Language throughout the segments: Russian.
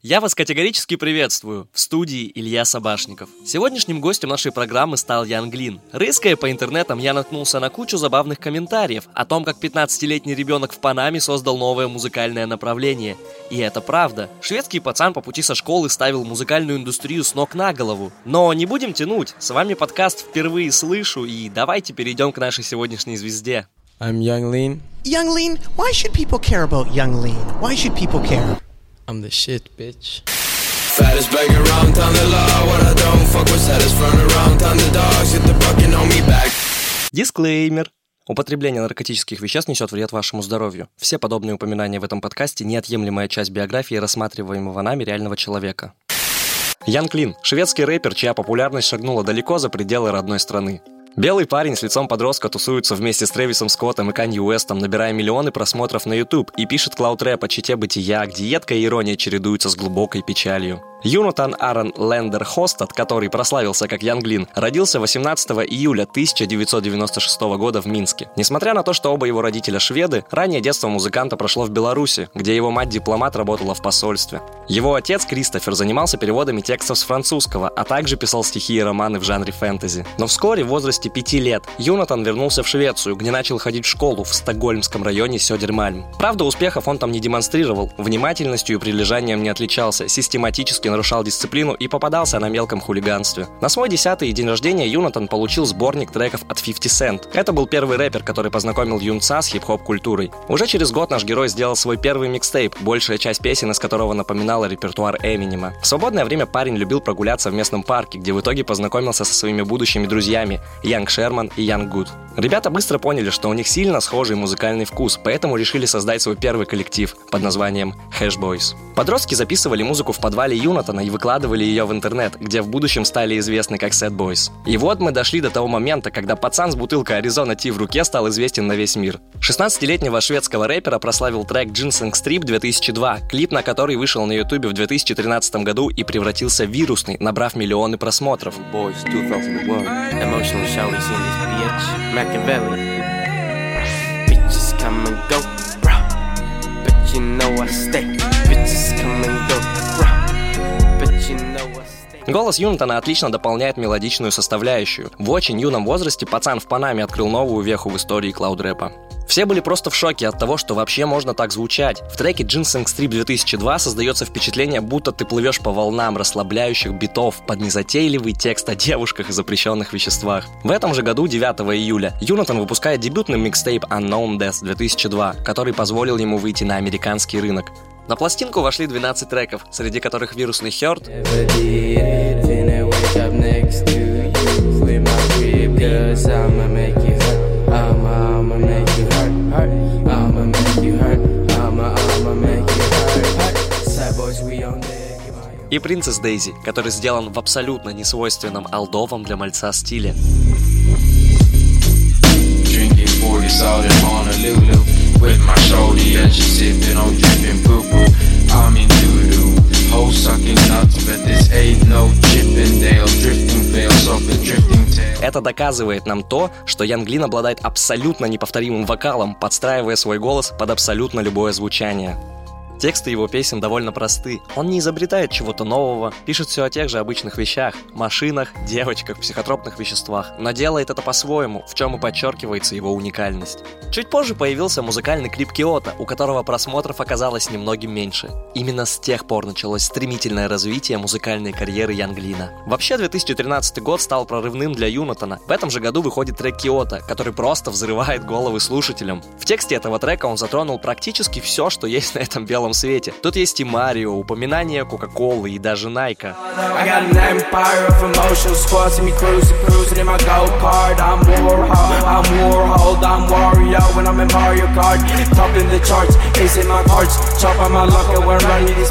Я вас категорически приветствую. В студии Илья Собашников. Сегодняшним гостем нашей программы стал Ян Глин. Рыская по интернетам, я наткнулся на кучу забавных комментариев о том, как 15-летний ребенок в Панаме создал новое музыкальное направление. И это правда. Шведский пацан по пути со школы ставил музыкальную индустрию с ног на голову. Но не будем тянуть. С вами подкаст «Впервые слышу» и давайте перейдем к нашей сегодняшней звезде. I'm Young Lean. Young Lean, why should people care about Young Lean? Why should people care? I'm the shit, bitch. Fattest bag around town the law What I don't fuck with saddest front around town the dogs Get the bucking on me back Дисклеймер. Употребление наркотических веществ несет вред вашему здоровью. Все подобные упоминания в этом подкасте – неотъемлемая часть биографии рассматриваемого нами реального человека. Ян Клин – шведский рэпер, чья популярность шагнула далеко за пределы родной страны. Белый парень с лицом подростка тусуется вместе с Трэвисом Скоттом и Канье Уэстом, набирая миллионы просмотров на YouTube и пишет клауд-рэп о чите бытия, где едкая ирония чередуется с глубокой печалью. Юнатан Аарон Лендер Хостад, который прославился как Янглин, родился 18 июля 1996 года в Минске. Несмотря на то, что оба его родителя шведы, раннее детство музыканта прошло в Беларуси, где его мать-дипломат работала в посольстве. Его отец, Кристофер, занимался переводами текстов с французского, а также писал стихи и романы в жанре фэнтези. Но вскоре, в возрасте 5 лет, Юнатан вернулся в Швецию, где начал ходить в школу в стокгольмском районе Сёдермальм. Правда, успехов он там не демонстрировал, внимательностью и прилежанием не отличался, систематически нарушал дисциплину и попадался на мелком хулиганстве. На свой десятый день рождения Юнатан получил сборник треков от 50 Cent. Это был первый рэпер, который познакомил юнца с хип-хоп культурой. Уже через год наш герой сделал свой первый микстейп, большая часть песен из которого напоминала репертуар Эминема. В свободное время парень любил прогуляться в местном парке, где в итоге познакомился со своими будущими друзьями Янг Шерман и Янг Гуд. Ребята быстро поняли, что у них сильно схожий музыкальный вкус, поэтому решили создать свой первый коллектив под названием Hash Boys. Подростки записывали музыку в подвале Юнатана и выкладывали ее в интернет, где в будущем стали известны как Sad Boys. И вот мы дошли до того момента, когда пацан с бутылкой Arizona Tea в руке стал известен на весь мир. 16-летнего шведского рэпера прославил трек Ginseng Strip 2002, клип на который вышел на ютубе в 2013 году и превратился в вирусный, набрав миллионы просмотров. Boys 2001. Emotional shawty's in this bitch. Machiavelli. Bitches come and go, bruh. But you know I stay. Голос Юнатана отлично дополняет мелодичную составляющую. В очень юном возрасте пацан в Панаме открыл новую веху в истории клауд-рэпа. Все были просто в шоке от того, что вообще можно так звучать. В треке Ginseng Strip 2002 создается впечатление, будто ты плывешь по волнам расслабляющих битов под незатейливый текст о девушках и запрещенных веществах. В этом же году, 9 июля, Юнатан выпускает дебютный микстейп Unknown Death 2002, который позволил ему выйти на американский рынок. На пластинку вошли 12 треков, среди которых вирусный Хёрд, и Принцесс Дейзи, который сделан в абсолютно несвойственном алдовом для мальца стиле. Drinking 40 With my shorty and she sipping on dripping poo-poo I'm in doo-doo Hoe sucking nuts but this ain't no Chippendale Drifting fails off the drifting tail Это доказывает нам то, что Ян Глин обладает абсолютно неповторимым вокалом, подстраивая свой голос под абсолютно любое звучание. Тексты его песен довольно просты. Он не изобретает чего-то нового, пишет все о тех же обычных вещах – машинах, девочках, психотропных веществах, но делает это по-своему, в чем и подчеркивается его уникальность. Чуть позже появился музыкальный клип Киота, у которого просмотров оказалось немногим меньше. Именно с тех пор началось стремительное развитие музыкальной карьеры Янглина. Вообще, 2013 год стал прорывным для Юнатана. В этом же году выходит трек Киота, который просто взрывает головы слушателям. В тексте этого трека он затронул практически все, что есть на этом белом свете. Тут есть и Марио, упоминание Кока-Колы и даже Найка. I got an empire of emotions, squads me cruising, cruising in my go kart. I'm Warhol, I'm Warhol, I'm Wario when I'm in Mario Kart. Top in the charts, ace in my cards, chop on my luck and we're running these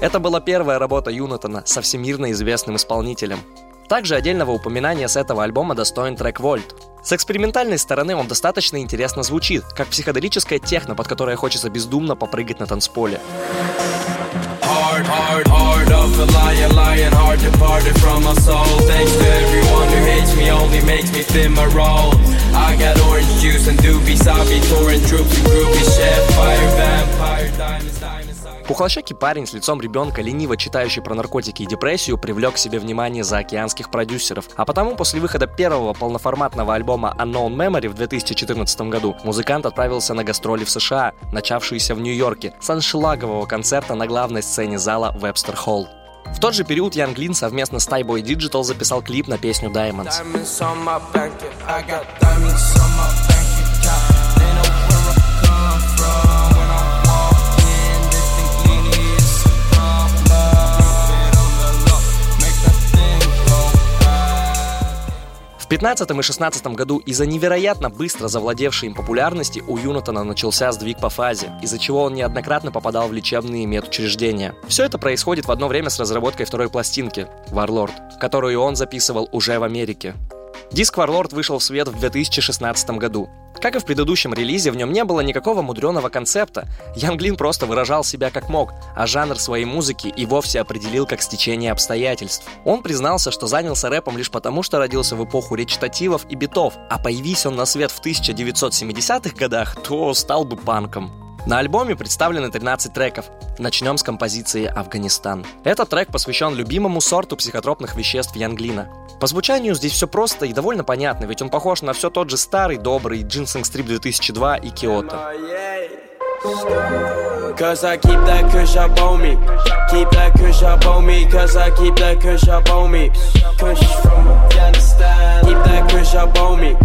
Это была первая работа Юнатона со всемирно известным исполнителем. Также отдельного упоминания с этого альбома достоин трек «Вольт». С экспериментальной стороны он достаточно интересно звучит, как психоделическая техно, под которое хочется бездумно попрыгать на танцполе. Hard, hard, of a lion, lion, hard departed from my soul. Thanks to everyone who hates me, only makes me fit my role. I got orange juice and doobies, I'll be touring troops and groupies, chef, fire, vampire. I- Пухлощекий парень с лицом ребенка, лениво читающий про наркотики и депрессию, привлек к себе внимание заокеанских продюсеров. А потому после выхода первого полноформатного альбома Unknown Memory в 2014 году музыкант отправился на гастроли в США, начавшиеся в Нью-Йорке, с аншлагового концерта на главной сцене зала Webster Hall. В тот же период Ян Глин совместно с Tyboy Digital записал клип на песню Diamonds. Diamonds 15 и 16 году из-за невероятно быстро завладевшей им популярности у Юнатона начался сдвиг по фазе, из-за чего он неоднократно попадал в лечебные медучреждения. Все это происходит в одно время с разработкой второй пластинки «Warlord», которую он записывал уже в Америке. Диск Warlord вышел в свет в 2016 году. Как и в предыдущем релизе, в нем не было никакого мудреного концепта. Ян Глин просто выражал себя как мог, а жанр своей музыки и вовсе определил как стечение обстоятельств. Он признался, что занялся рэпом лишь потому, что родился в эпоху речитативов и битов, а появись он на свет в 1970-х годах, то стал бы панком. На альбоме представлены 13 треков. Начнем с композиции «Афганистан». Этот трек посвящен любимому сорту психотропных веществ Янглина. По звучанию здесь все просто и довольно понятно, ведь он похож на все тот же старый, добрый Ginseng Strip 2002 и Киото. Cause I keep that kush up on me. Keep that kush up on me. Cause I keep that kush up on me. Kush from Afghanistan. Keep that kush up on me.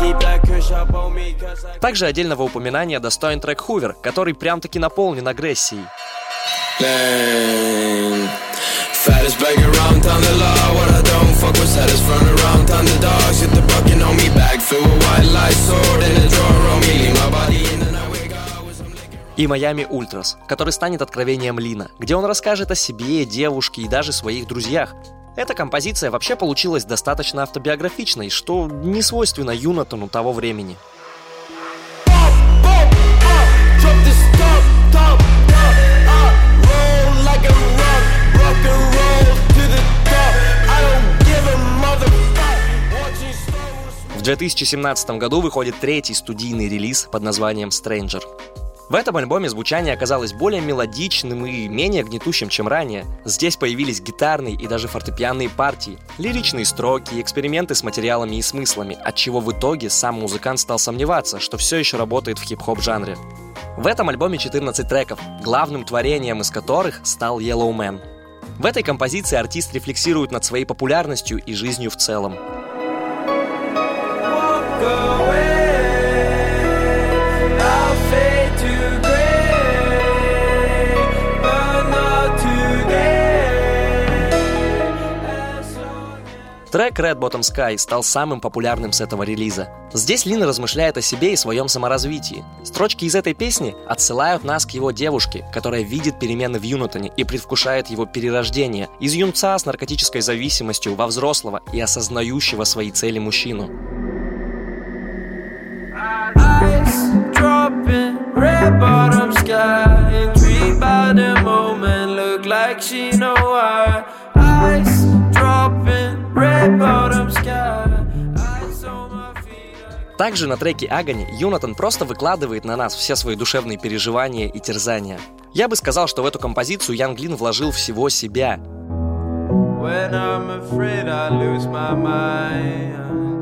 Keep that kush up on me. Также отдельного упоминания достоин трек «Хувер», который прям-таки наполнен агрессией. Lame. Fattest bag around town the law. Fuck with saddest front around town the dogs. Get the bucket on me back. Fill with white light sword in the drawer on me. My body in the night. И «Майами Ультрас», который станет откровением Лина, где он расскажет о себе, девушке и даже своих друзьях. Эта композиция вообще получилась достаточно автобиографичной, что не свойственно Юнатону того времени. 2017 году выходит третий студийный релиз под названием Stranger. В этом альбоме звучание оказалось более мелодичным и менее гнетущим, чем ранее. Здесь появились гитарные и даже фортепианные партии, лиричные строки, эксперименты с материалами и смыслами, от чего в итоге сам музыкант стал сомневаться, что все еще работает в хип-хоп жанре. В этом альбоме 14 треков, главным творением из которых стал Yellow Man. В этой композиции артист рефлексирует над своей популярностью и жизнью в целом. Трек Red Bottom Sky стал самым популярным с этого релиза. Здесь Лин размышляет о себе и своем саморазвитии. Строчки из этой песни отсылают нас к его девушке, которая видит перемены в Юнатоне и предвкушает его перерождение из юнца с наркотической зависимостью во взрослого и осознающего свои цели мужчину. Dropping, red bottom sky. Intrigued by the moment, look like she know why. Ice dropping, red bottom sky. Также на треке Агони Юнатан просто выкладывает на нас все свои душевные переживания и терзания. Я бы сказал, что в эту композицию Ян Глин вложил всего себя. When I'm afraid I lose my mind.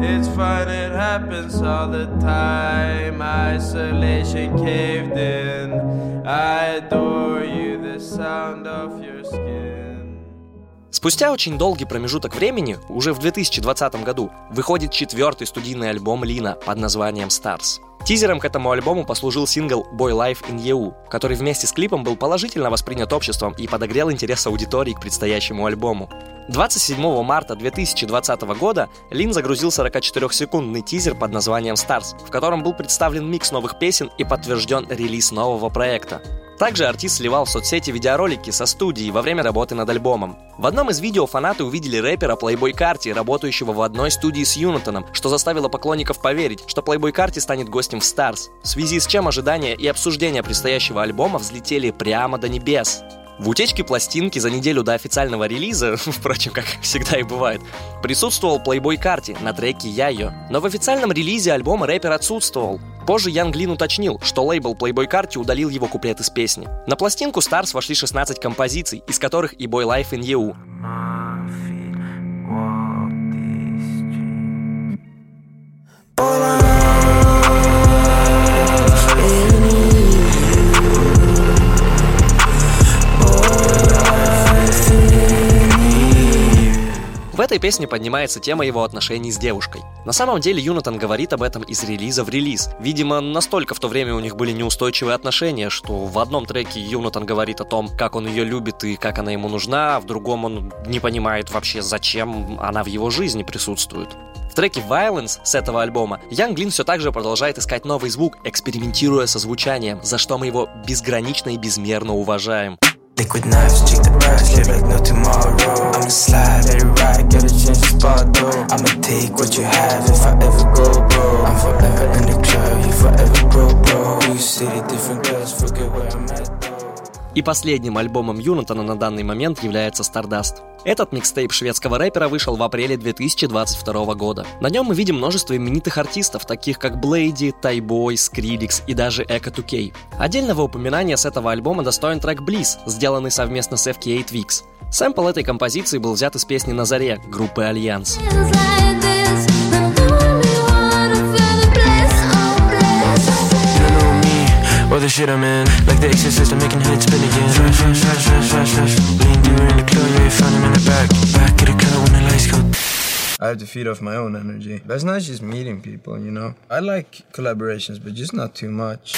It's fine, it happens all the time. Isolation caved in. I adore you, the sound of your skin. Спустя очень долгий промежуток времени, уже в 2020 году, выходит четвертый студийный альбом Лина под названием Stars. Тизером к этому альбому послужил сингл Boy Life in You, который вместе с клипом был положительно воспринят обществом и подогрел интерес аудитории к предстоящему альбому. 27 марта 2020 года Лин загрузил 44-секундный тизер под названием Stars, в котором был представлен микс новых песен и подтвержден релиз нового проекта. Также артист сливал в соцсети видеоролики со студии во время работы над альбомом. В одном из видео фанаты увидели рэпера Playboy Карти, работающего в одной студии с Юнатоном, что заставило поклонников поверить, что Playboy Карти станет гостем в Stars, в связи с чем ожидания и обсуждения предстоящего альбома взлетели прямо до небес. В утечке пластинки за неделю до официального релиза, впрочем, как всегда и бывает, присутствовал Playboy Карти на треке «Яйо». Но в официальном релизе альбома рэпер отсутствовал. Позже Ян Глин уточнил, что лейбл Playboy Карти удалил его куплет из песни. На пластинку Stars вошли 16 композиций, из которых и Boy Life in You. В этой песне поднимается тема его отношений с девушкой. На самом деле Юнатан говорит об этом из релиза в релиз. Видимо, настолько в то время у них были неустойчивые отношения, что в одном треке Юнатан говорит о том, как он ее любит и как она ему нужна, а в другом он не понимает вообще, зачем она в его жизни присутствует. В треке Violence с этого альбома Ян Глин все так же продолжает искать новый звук, экспериментируя со звучанием, за что мы его безгранично и безмерно уважаем. Liquid knives, check the price, live like no tomorrow. I'ma slide, let it ride, get a chance to spot though. I'ma take what you have if I ever go broke. I'm forever in the club, you forever broke, bro. You city, different girls, forget where I'm at. И последним альбомом Юнатана на данный момент является Stardust. Этот микстейп шведского рэпера вышел в апреле 2022 года. На нем мы видим множество именитых артистов, таких как Блейди, Тайбой, Скриликс и даже Эко 2K. Отдельного упоминания с этого альбома достоин трек Bliss, сделанный совместно с FK8 Weeks. Сэмпл этой композиции был взят из песни «На заре» группы «Альянс». Or the shit I'm in. Like the exorcist, I'm making heads spin again. Rush, rush, rush, rush, rush, rush. Lean deeper in the club, you found him in the back. Back of the club when the lights go. I have to feed off my own energy. That's not just meeting people, you know. I like collaborations, but just not too much.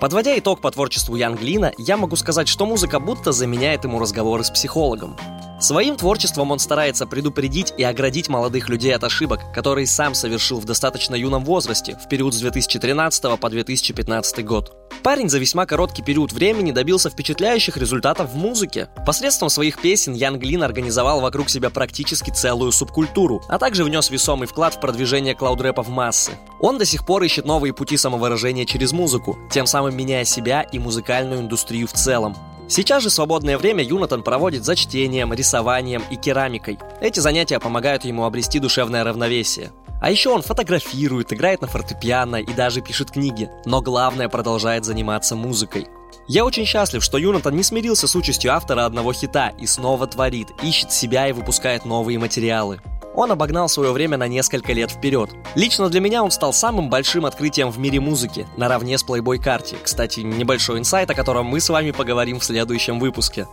Подводя итог по творчеству Янглина, я могу сказать, что музыка будто заменяет ему разговоры с психологом. Своим творчеством он старается предупредить и оградить молодых людей от ошибок, которые сам совершил в достаточно юном возрасте, в период с 2013 по 2015 год. Парень за весьма короткий период времени добился впечатляющих результатов в музыке. Посредством своих песен Ян Глин организовал вокруг себя практически целую субкультуру, а также внес весомый вклад в продвижение клаудрэпа в массы. Он до сих пор ищет новые пути самовыражения через музыку, тем самым меняя себя и музыкальную индустрию в целом. Сейчас же свободное время Юнатан проводит за чтением, рисованием и керамикой. Эти занятия помогают ему обрести душевное равновесие. А еще он фотографирует, играет на фортепиано и даже пишет книги, но главное продолжает заниматься музыкой. Я очень счастлив, что Юнатан не смирился с участью автора одного хита и снова творит, ищет себя и выпускает новые материалы. Он обогнал свое время на несколько лет вперед. Лично для меня он стал самым большим открытием в мире музыки, наравне с Playboy Карти. Кстати, небольшой инсайт, о котором мы с вами поговорим в следующем выпуске.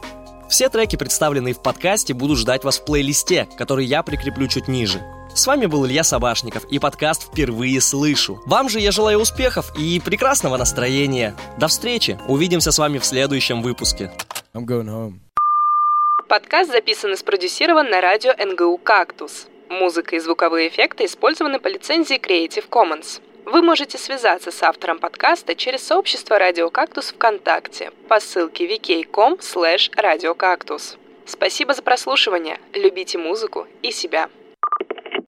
Все треки, представленные в подкасте, будут ждать вас в плейлисте, который я прикреплю чуть ниже. С вами был Илья Собашников и подкаст «Впервые слышу». Вам же я желаю успехов и прекрасного настроения. До встречи. Увидимся с вами в следующем выпуске. I'm going home. Подкаст записан и спродюсирован на радио НГУ «Кактус». Музыка и звуковые эффекты использованы по лицензии Creative Commons. Вы можете связаться с автором подкаста через сообщество «Радио Кактус» ВКонтакте по ссылке vk.com slash радиокактус. Спасибо за прослушивание, любите музыку и себя.